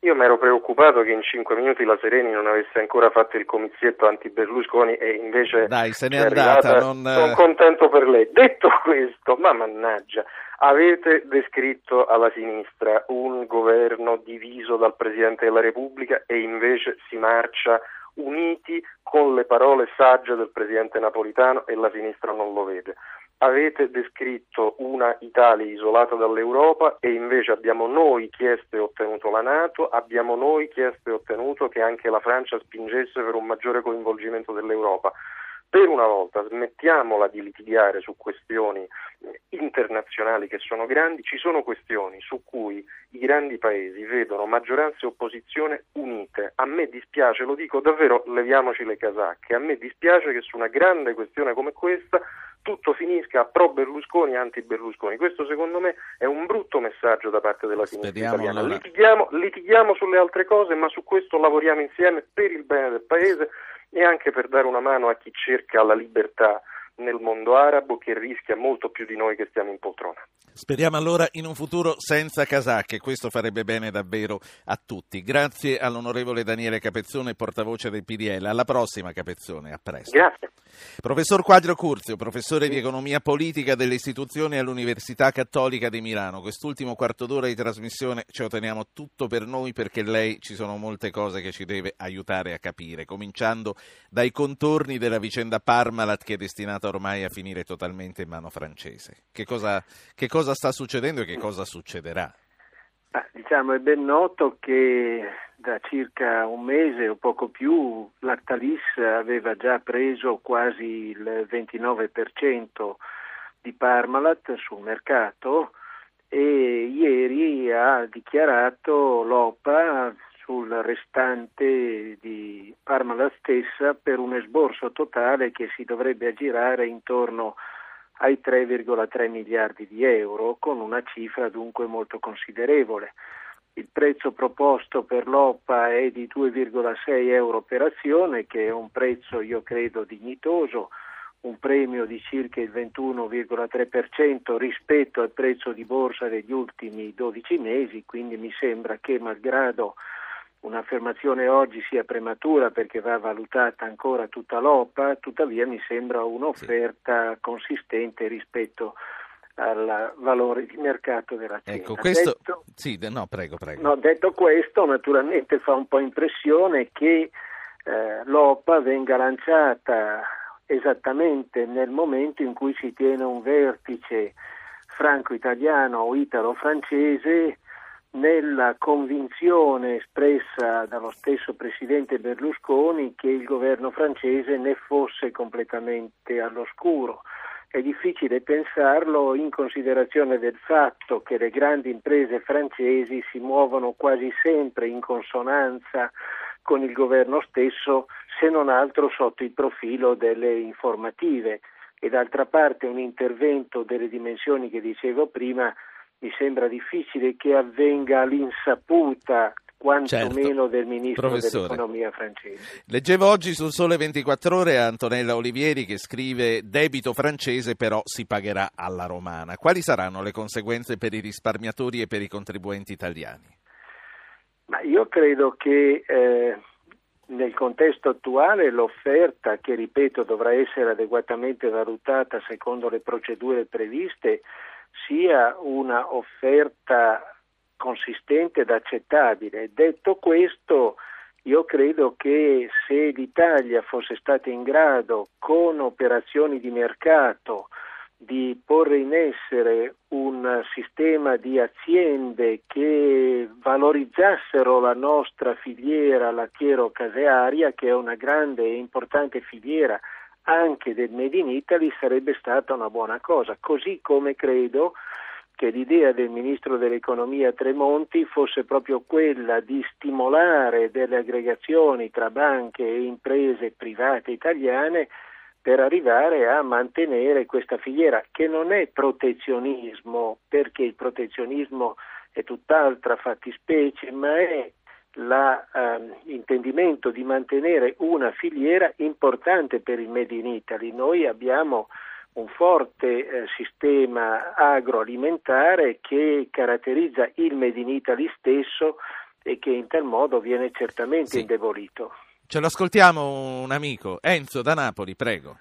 Io mi ero preoccupato che in cinque minuti la Sereni non avesse ancora fatto il comizietto anti-Berlusconi e invece Dai, se n'è andata, non- Sono contento per lei. Detto questo, ma mannaggia, avete descritto alla sinistra un governo diviso dal Presidente della Repubblica e invece si marcia uniti con le parole sagge del Presidente Napolitano e la sinistra non lo vede. Avete descritto una Italia isolata dall'Europa e invece abbiamo noi chiesto e ottenuto la Nato, abbiamo noi chiesto e ottenuto che anche la Francia spingesse per un maggiore coinvolgimento dell'Europa. Per una volta smettiamola di litigare su questioni eh, internazionali che sono grandi, ci sono questioni su cui i grandi paesi vedono maggioranza e opposizione unite. A me dispiace, lo dico davvero, leviamoci le casacche, a me dispiace che su una grande questione come questa tutto finisca pro Berlusconi e anti Berlusconi. Questo secondo me è un brutto messaggio da parte della sinistra Speriamo italiana. allora. Litighiamo, litighiamo sulle altre cose, ma su questo lavoriamo insieme per il bene del paese e anche per dare una mano a chi cerca la libertà nel mondo arabo che rischia molto più di noi che stiamo in poltrona. Speriamo allora in un futuro senza casacche, questo farebbe bene davvero a tutti. Grazie all'onorevole Daniele Capezzone, portavoce del PDL. Alla prossima Capezzone, a presto. Grazie. Professor Quadro Curzio, professore di economia politica delle istituzioni all'Università Cattolica di Milano. Quest'ultimo quarto d'ora di trasmissione ce lo teniamo tutto per noi perché lei ci sono molte cose che ci deve aiutare a capire, cominciando dai contorni della vicenda Parmalat che è destinata ormai a finire totalmente in mano francese. Che cosa, che cosa sta succedendo e che cosa succederà? Ah, diciamo, è ben noto che da circa un mese o poco più Lactalis aveva già preso quasi il 29% di Parmalat sul mercato e ieri ha dichiarato l'OPA sul restante di Parmalat stessa per un esborso totale che si dovrebbe aggirare intorno ai 3,3 miliardi di euro, con una cifra dunque molto considerevole. Il prezzo proposto per l'OPA è di 2,6 euro per azione, che è un prezzo, io credo, dignitoso, un premio di circa il 21,3% rispetto al prezzo di borsa degli ultimi 12 mesi, quindi mi sembra che malgrado un'affermazione oggi sia prematura perché va valutata ancora tutta l'OPA, tuttavia mi sembra un'offerta sì. consistente rispetto al valore di mercato dell'azienda. Ecco, questo... Detto, sì, no, prego, prego. No, detto questo, naturalmente fa un po' impressione che eh, l'OPA venga lanciata esattamente nel momento in cui si tiene un vertice franco-italiano o italo-francese nella convinzione espressa dallo stesso presidente Berlusconi che il governo francese ne fosse completamente all'oscuro. È difficile pensarlo in considerazione del fatto che le grandi imprese francesi si muovono quasi sempre in consonanza con il governo stesso, se non altro sotto il profilo delle informative. E d'altra parte un intervento delle dimensioni che dicevo prima mi sembra difficile che avvenga all'insaputa quantomeno certo. del ministro Professore. dell'economia francese. Leggevo oggi sul Sole 24 Ore Antonella Olivieri che scrive debito francese però si pagherà alla romana. Quali saranno le conseguenze per i risparmiatori e per i contribuenti italiani? Ma io credo che eh, nel contesto attuale l'offerta, che ripeto dovrà essere adeguatamente valutata secondo le procedure previste, sia una offerta consistente ed accettabile. Detto questo, io credo che se l'Italia fosse stata in grado, con operazioni di mercato, di porre in essere un sistema di aziende che valorizzassero la nostra filiera lattiero-casearia, che è una grande e importante filiera anche del Made in Italy sarebbe stata una buona cosa, così come credo che l'idea del ministro dell'economia Tremonti fosse proprio quella di stimolare delle aggregazioni tra banche e imprese private italiane per arrivare a mantenere questa filiera che non è protezionismo perché il protezionismo è tutt'altra fattispecie ma è l'intendimento ehm, di mantenere una filiera importante per il Made in Italy. Noi abbiamo un forte eh, sistema agroalimentare che caratterizza il Made in Italy stesso e che in tal modo viene certamente sì. indebolito. Ce lo ascoltiamo un amico, Enzo da Napoli, prego.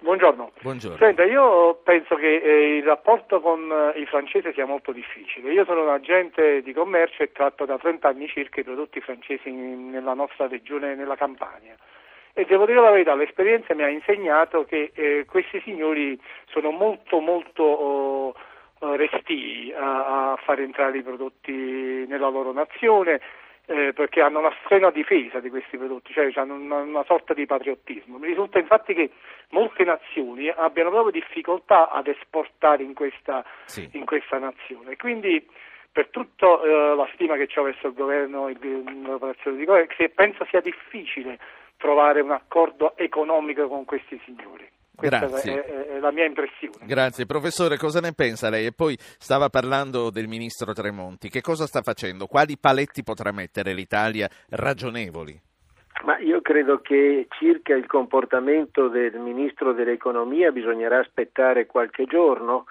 Buongiorno. Buongiorno. Senta, io penso che eh, il rapporto con eh, i francesi sia molto difficile. Io sono un agente di commercio e tratto da 30 anni circa i prodotti francesi in, nella nostra regione, nella Campania. E devo dire la verità, l'esperienza mi ha insegnato che eh, questi signori sono molto molto oh, restii a, a fare entrare i prodotti nella loro nazione eh, perché hanno una strena difesa di questi prodotti, cioè hanno una, una, sorta di patriottismo. Mi risulta infatti che molte nazioni abbiano proprio difficoltà ad esportare in questa, sì. in questa nazione. Quindi per tutta eh, la stima che ho verso il governo e l'operazione di governo, penso sia difficile trovare un accordo economico con questi signori. Questa Grazie. È, è, la mia impressione. Grazie. Professore, cosa ne pensa lei? E poi stava parlando del ministro Tremonti. Che cosa sta facendo? Quali paletti potrà mettere l'Italia ragionevoli? Ma io credo che circa il comportamento del ministro dell'economia bisognerà aspettare qualche giorno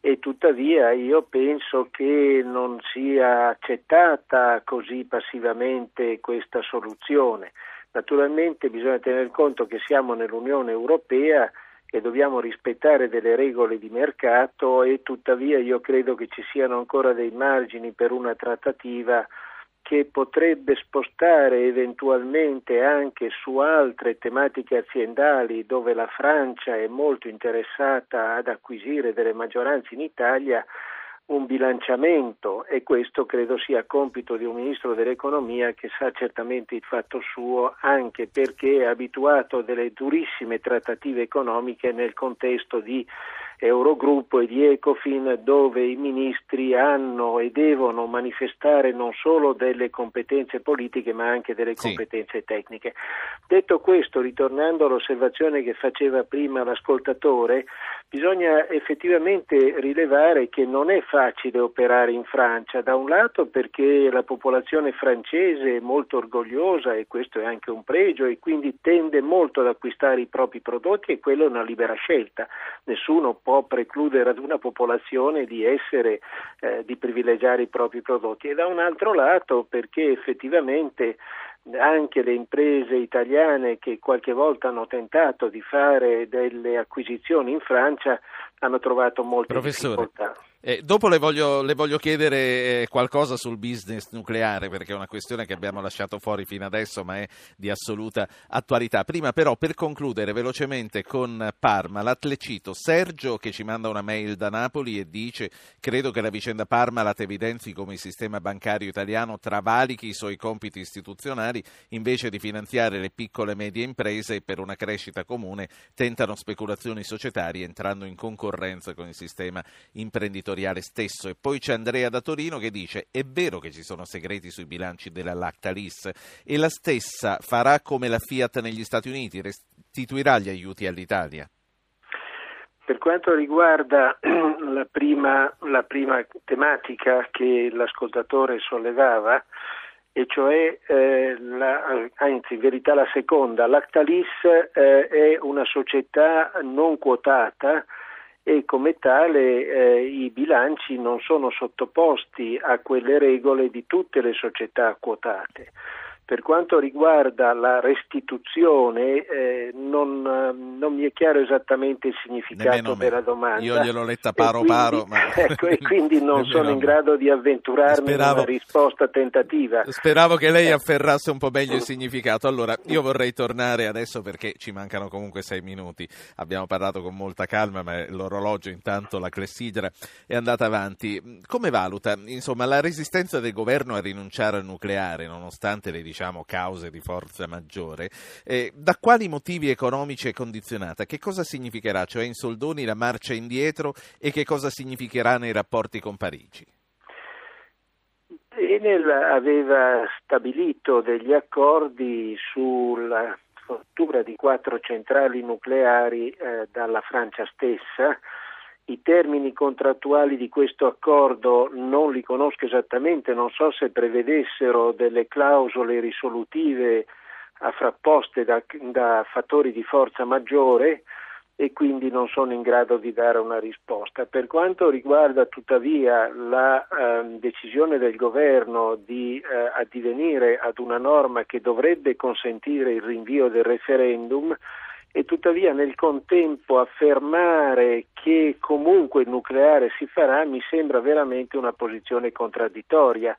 e tuttavia io penso che non sia accettata così passivamente questa soluzione. Naturalmente bisogna tener conto che siamo nell'Unione Europea e dobbiamo rispettare delle regole di mercato e tuttavia io credo che ci siano ancora dei margini per una trattativa che potrebbe spostare eventualmente anche su altre tematiche aziendali dove la Francia è molto interessata ad acquisire delle maggioranze in Italia un bilanciamento e questo credo sia compito di un ministro dell'economia che sa certamente il fatto suo anche perché è abituato a delle durissime trattative economiche nel contesto di Eurogruppo e di Ecofin dove i ministri hanno e devono manifestare non solo delle competenze politiche ma anche delle competenze sì. tecniche. Detto questo, ritornando all'osservazione che faceva prima l'ascoltatore, bisogna effettivamente rilevare che non è facile operare in Francia, da un lato perché la popolazione francese è molto orgogliosa e questo è anche un pregio e quindi tende molto ad acquistare i propri prodotti e quello è una libera scelta. Nessuno può può precludere ad una popolazione di essere, eh, di privilegiare i propri prodotti e da un altro lato perché effettivamente anche le imprese italiane che qualche volta hanno tentato di fare delle acquisizioni in Francia hanno trovato molte Professore, difficoltà. Eh, dopo le voglio, le voglio chiedere eh, qualcosa sul business nucleare perché è una questione che abbiamo lasciato fuori fino adesso ma è di assoluta attualità. Prima però per concludere velocemente con Parmalat le cito Sergio che ci manda una mail da Napoli e dice credo che la vicenda Parmalat evidenzi come il sistema bancario italiano travalichi i suoi compiti istituzionali invece di finanziare le piccole e medie imprese per una crescita comune tentano speculazioni societarie entrando in concorrenza con il sistema imprenditoriale editoriale stesso. E poi c'è Andrea da Torino che dice: È vero che ci sono segreti sui bilanci della Lactalis e la stessa farà come la Fiat negli Stati Uniti, restituirà gli aiuti all'Italia. Per quanto riguarda la prima, la prima tematica che l'ascoltatore sollevava, e cioè eh, la, anzi in verità la seconda, Lactalis eh, è una società non quotata e come tale eh, i bilanci non sono sottoposti a quelle regole di tutte le società quotate. Per quanto riguarda la restituzione, eh, non, non, mi è chiaro esattamente il significato della domanda. Io gliel'ho letta paro quindi, paro. Ma... Ecco, e quindi non sono in grado di avventurarmi Speravo... in una risposta tentativa. Speravo che lei afferrasse un po' meglio il significato. Allora, io vorrei tornare adesso perché ci mancano comunque sei minuti. Abbiamo parlato con molta calma, ma l'orologio intanto, la clessidra è andata avanti. Come valuta, insomma, la resistenza del governo a rinunciare al nucleare, nonostante le diciamo diciamo, cause di forza maggiore, eh, da quali motivi economici è condizionata? Che cosa significherà, cioè in soldoni, la marcia indietro e che cosa significherà nei rapporti con Parigi? Enel aveva stabilito degli accordi sulla struttura di quattro centrali nucleari eh, dalla Francia stessa i termini contrattuali di questo accordo non li conosco esattamente, non so se prevedessero delle clausole risolutive frapposte da, da fattori di forza maggiore e quindi non sono in grado di dare una risposta. Per quanto riguarda tuttavia la eh, decisione del governo di eh, addivenire ad una norma che dovrebbe consentire il rinvio del referendum, e tuttavia nel contempo affermare che comunque il nucleare si farà mi sembra veramente una posizione contraddittoria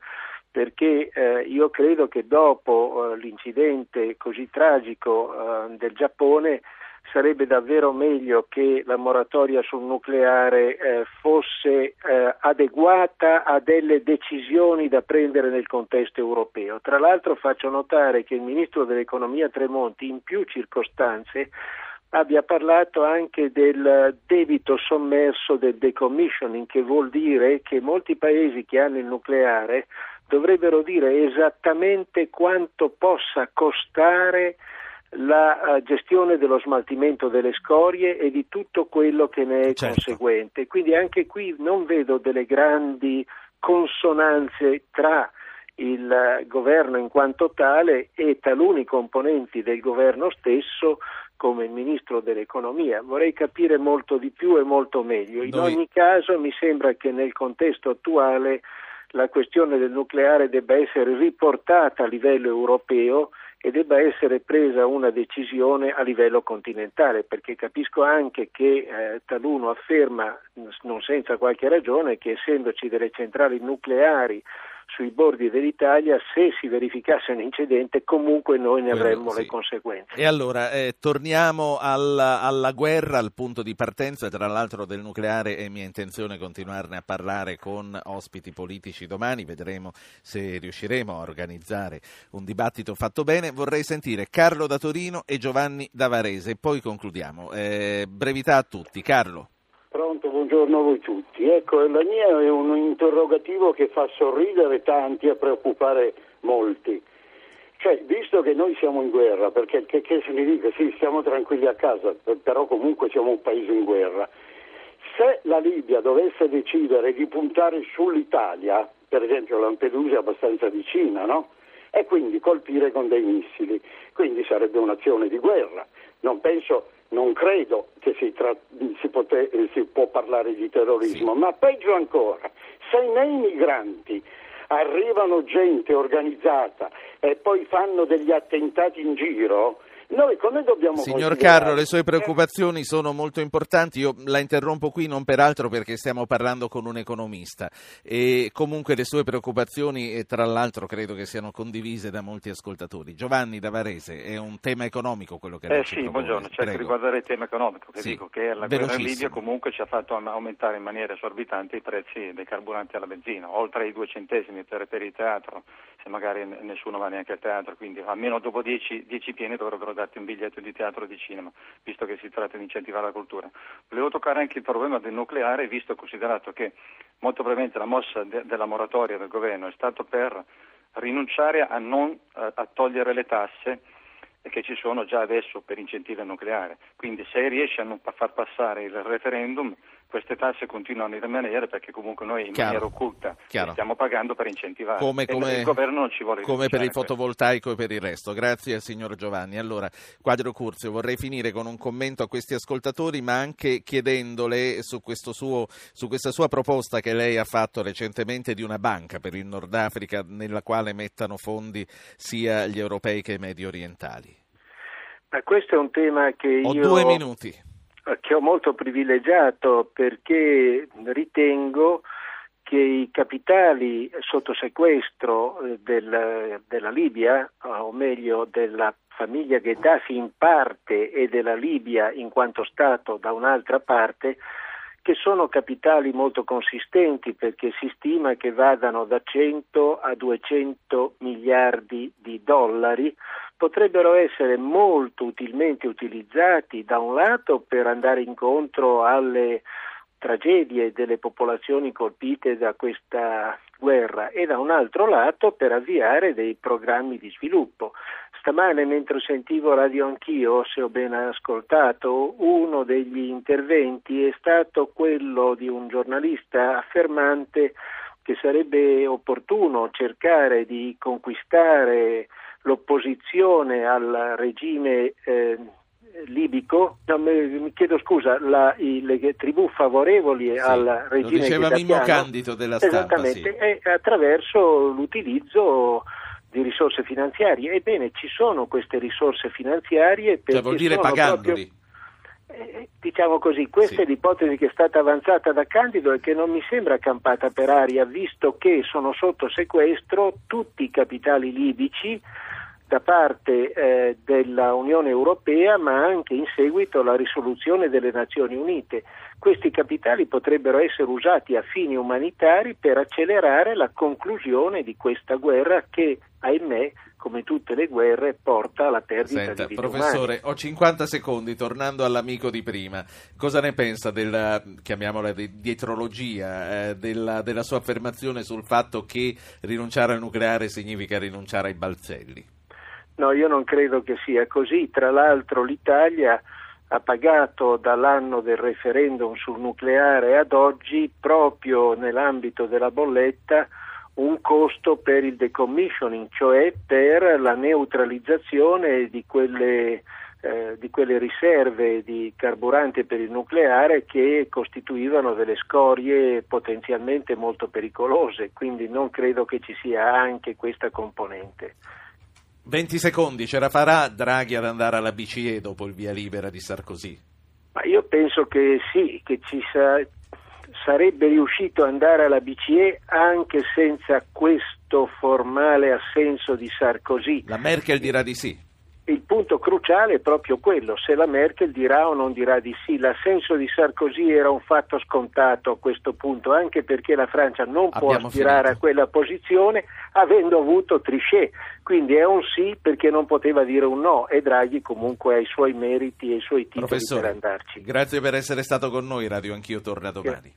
perché eh, io credo che dopo eh, l'incidente così tragico eh, del Giappone sarebbe davvero meglio che la moratoria sul nucleare eh, fosse eh, adeguata a delle decisioni da prendere nel contesto europeo. Tra l'altro faccio notare che il ministro dell'economia Tremonti in più circostanze abbia parlato anche del debito sommerso del decommissioning, che vuol dire che molti paesi che hanno il nucleare dovrebbero dire esattamente quanto possa costare la uh, gestione dello smaltimento delle scorie e di tutto quello che ne è certo. conseguente. Quindi anche qui non vedo delle grandi consonanze tra il uh, governo in quanto tale e taluni componenti del governo stesso come il ministro dell'economia. Vorrei capire molto di più e molto meglio. In Noi... ogni caso mi sembra che nel contesto attuale la questione del nucleare debba essere riportata a livello europeo e debba essere presa una decisione a livello continentale, perché capisco anche che eh, taluno afferma, non senza qualche ragione, che essendoci delle centrali nucleari sui bordi dell'Italia, se si verificasse un incidente comunque noi ne avremmo sì. le conseguenze. E allora eh, torniamo alla, alla, guerra, al punto di partenza, tra l'altro del nucleare è mia intenzione continuarne a parlare con ospiti politici domani, vedremo se riusciremo a organizzare un dibattito fatto bene. Vorrei sentire Carlo da Torino e Giovanni da Varese, poi concludiamo. Eh, brevità a tutti. Carlo. Pronto, buongiorno a voi tutti. Ecco, la mia è un interrogativo che fa sorridere tanti e preoccupare molti. Cioè, visto che noi siamo in guerra, perché che, che significa? Sì, stiamo tranquilli a casa, però comunque siamo un paese in guerra. Se la Libia dovesse decidere di puntare sull'Italia, per esempio Lampedusa è abbastanza vicina, no? E quindi colpire con dei missili, quindi sarebbe un'azione di guerra. Non penso non credo che si, tra- si, pote- si può parlare di terrorismo, sì. ma peggio ancora, se nei migranti arrivano gente organizzata e poi fanno degli attentati in giro, noi come dobbiamo Signor Carro, le sue preoccupazioni sono molto importanti. Io la interrompo qui non peraltro perché stiamo parlando con un economista e comunque le sue preoccupazioni, e tra l'altro credo che siano condivise da molti ascoltatori. Giovanni da Varese, è un tema economico quello che eh lei sì, ci buongiorno, certo riguardare il tema economico, che sì. dico che la guerra in Libia comunque ci ha fatto aumentare in maniera esorbitante i prezzi dei carburanti alla benzina, oltre ai due centesimi per, per il teatro, se magari nessuno va neanche al teatro, quindi almeno dopo dieci, dieci pieni dovrebbero darti un biglietto di teatro o di cinema, visto che si tratta di incentivare la cultura. Volevo toccare anche il problema del nucleare, visto considerato che molto probabilmente la mossa de- della moratoria del governo è stata per rinunciare a, non, a, a togliere le tasse che ci sono già adesso per incentivi al nucleare. Quindi se riesce a far passare il referendum queste tasse continuano a rimanere perché comunque noi in Chiaro. maniera occulta Chiaro. stiamo pagando per incentivare come, e come, il governo non ci vuole come per il fotovoltaico e per il resto. Grazie al signor Giovanni. Allora, Quadro Curzio, vorrei finire con un commento a questi ascoltatori, ma anche chiedendole su, suo, su questa sua proposta che lei ha fatto recentemente di una banca per il Nord Africa nella quale mettano fondi sia gli europei che i medio orientali. Ma questo è un tema che Ho io due minuti che ho molto privilegiato perché ritengo che i capitali sotto sequestro del, della Libia, o meglio della famiglia Gheddafi in parte e della Libia in quanto Stato da un'altra parte, che sono capitali molto consistenti perché si stima che vadano da 100 a 200 miliardi di dollari, potrebbero essere molto utilmente utilizzati da un lato per andare incontro alle tragedie delle popolazioni colpite da questa guerra e da un altro lato per avviare dei programmi di sviluppo. Stamane mentre sentivo radio anch'io, se ho ben ascoltato, uno degli interventi è stato quello di un giornalista affermante che sarebbe opportuno cercare di conquistare l'opposizione al regime eh, libico, no, mi chiedo scusa, la, i, le tribù favorevoli sì, al regime lo diceva Mimmo Candido della stampa, esattamente, sì. attraverso l'utilizzo di risorse finanziarie. Ebbene, ci sono queste risorse finanziarie perché cioè, vuol dire pagandoli. Proprio, eh, diciamo così, questa sì. è l'ipotesi che è stata avanzata da Candido e che non mi sembra campata per aria, visto che sono sotto sequestro tutti i capitali libici da parte eh, della Unione Europea, ma anche in seguito alla risoluzione delle Nazioni Unite. Questi capitali potrebbero essere usati a fini umanitari per accelerare la conclusione di questa guerra che, ahimè, come tutte le guerre, porta alla perdita Senta, di vite professore, umane. ho 50 secondi, tornando all'amico di prima. Cosa ne pensa della, chiamiamola, di dietrologia, eh, della, della sua affermazione sul fatto che rinunciare al nucleare significa rinunciare ai balzelli? No, io non credo che sia così. Tra l'altro l'Italia ha pagato dall'anno del referendum sul nucleare ad oggi, proprio nell'ambito della bolletta, un costo per il decommissioning, cioè per la neutralizzazione di quelle, eh, di quelle riserve di carburante per il nucleare che costituivano delle scorie potenzialmente molto pericolose, quindi non credo che ci sia anche questa componente. 20 secondi, ce la farà Draghi ad andare alla BCE dopo il via libera di Sarkozy? Ma io penso che sì, che ci sa- sarebbe riuscito ad andare alla BCE anche senza questo formale assenso di Sarkozy. La Merkel dirà di sì. Il punto cruciale è proprio quello, se la Merkel dirà o non dirà di sì. L'assenso di Sarkozy era un fatto scontato a questo punto, anche perché la Francia non può Abbiamo aspirare finito. a quella posizione avendo avuto Trichet. Quindi è un sì perché non poteva dire un no e Draghi comunque ha i suoi meriti e i suoi titoli per Professore, andarci. grazie per essere stato con noi. Radio Anch'io torna domani.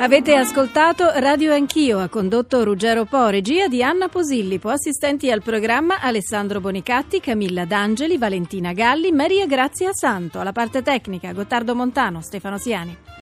Avete ascoltato Radio Anch'io, ha condotto Ruggero Po, regia di Anna Posillipo, assistenti al programma Alessandro Bonicatti, Camilla D'Angeli, Valentina Galli, Maria Grazia Santo, alla parte tecnica Gottardo Montano, Stefano Siani.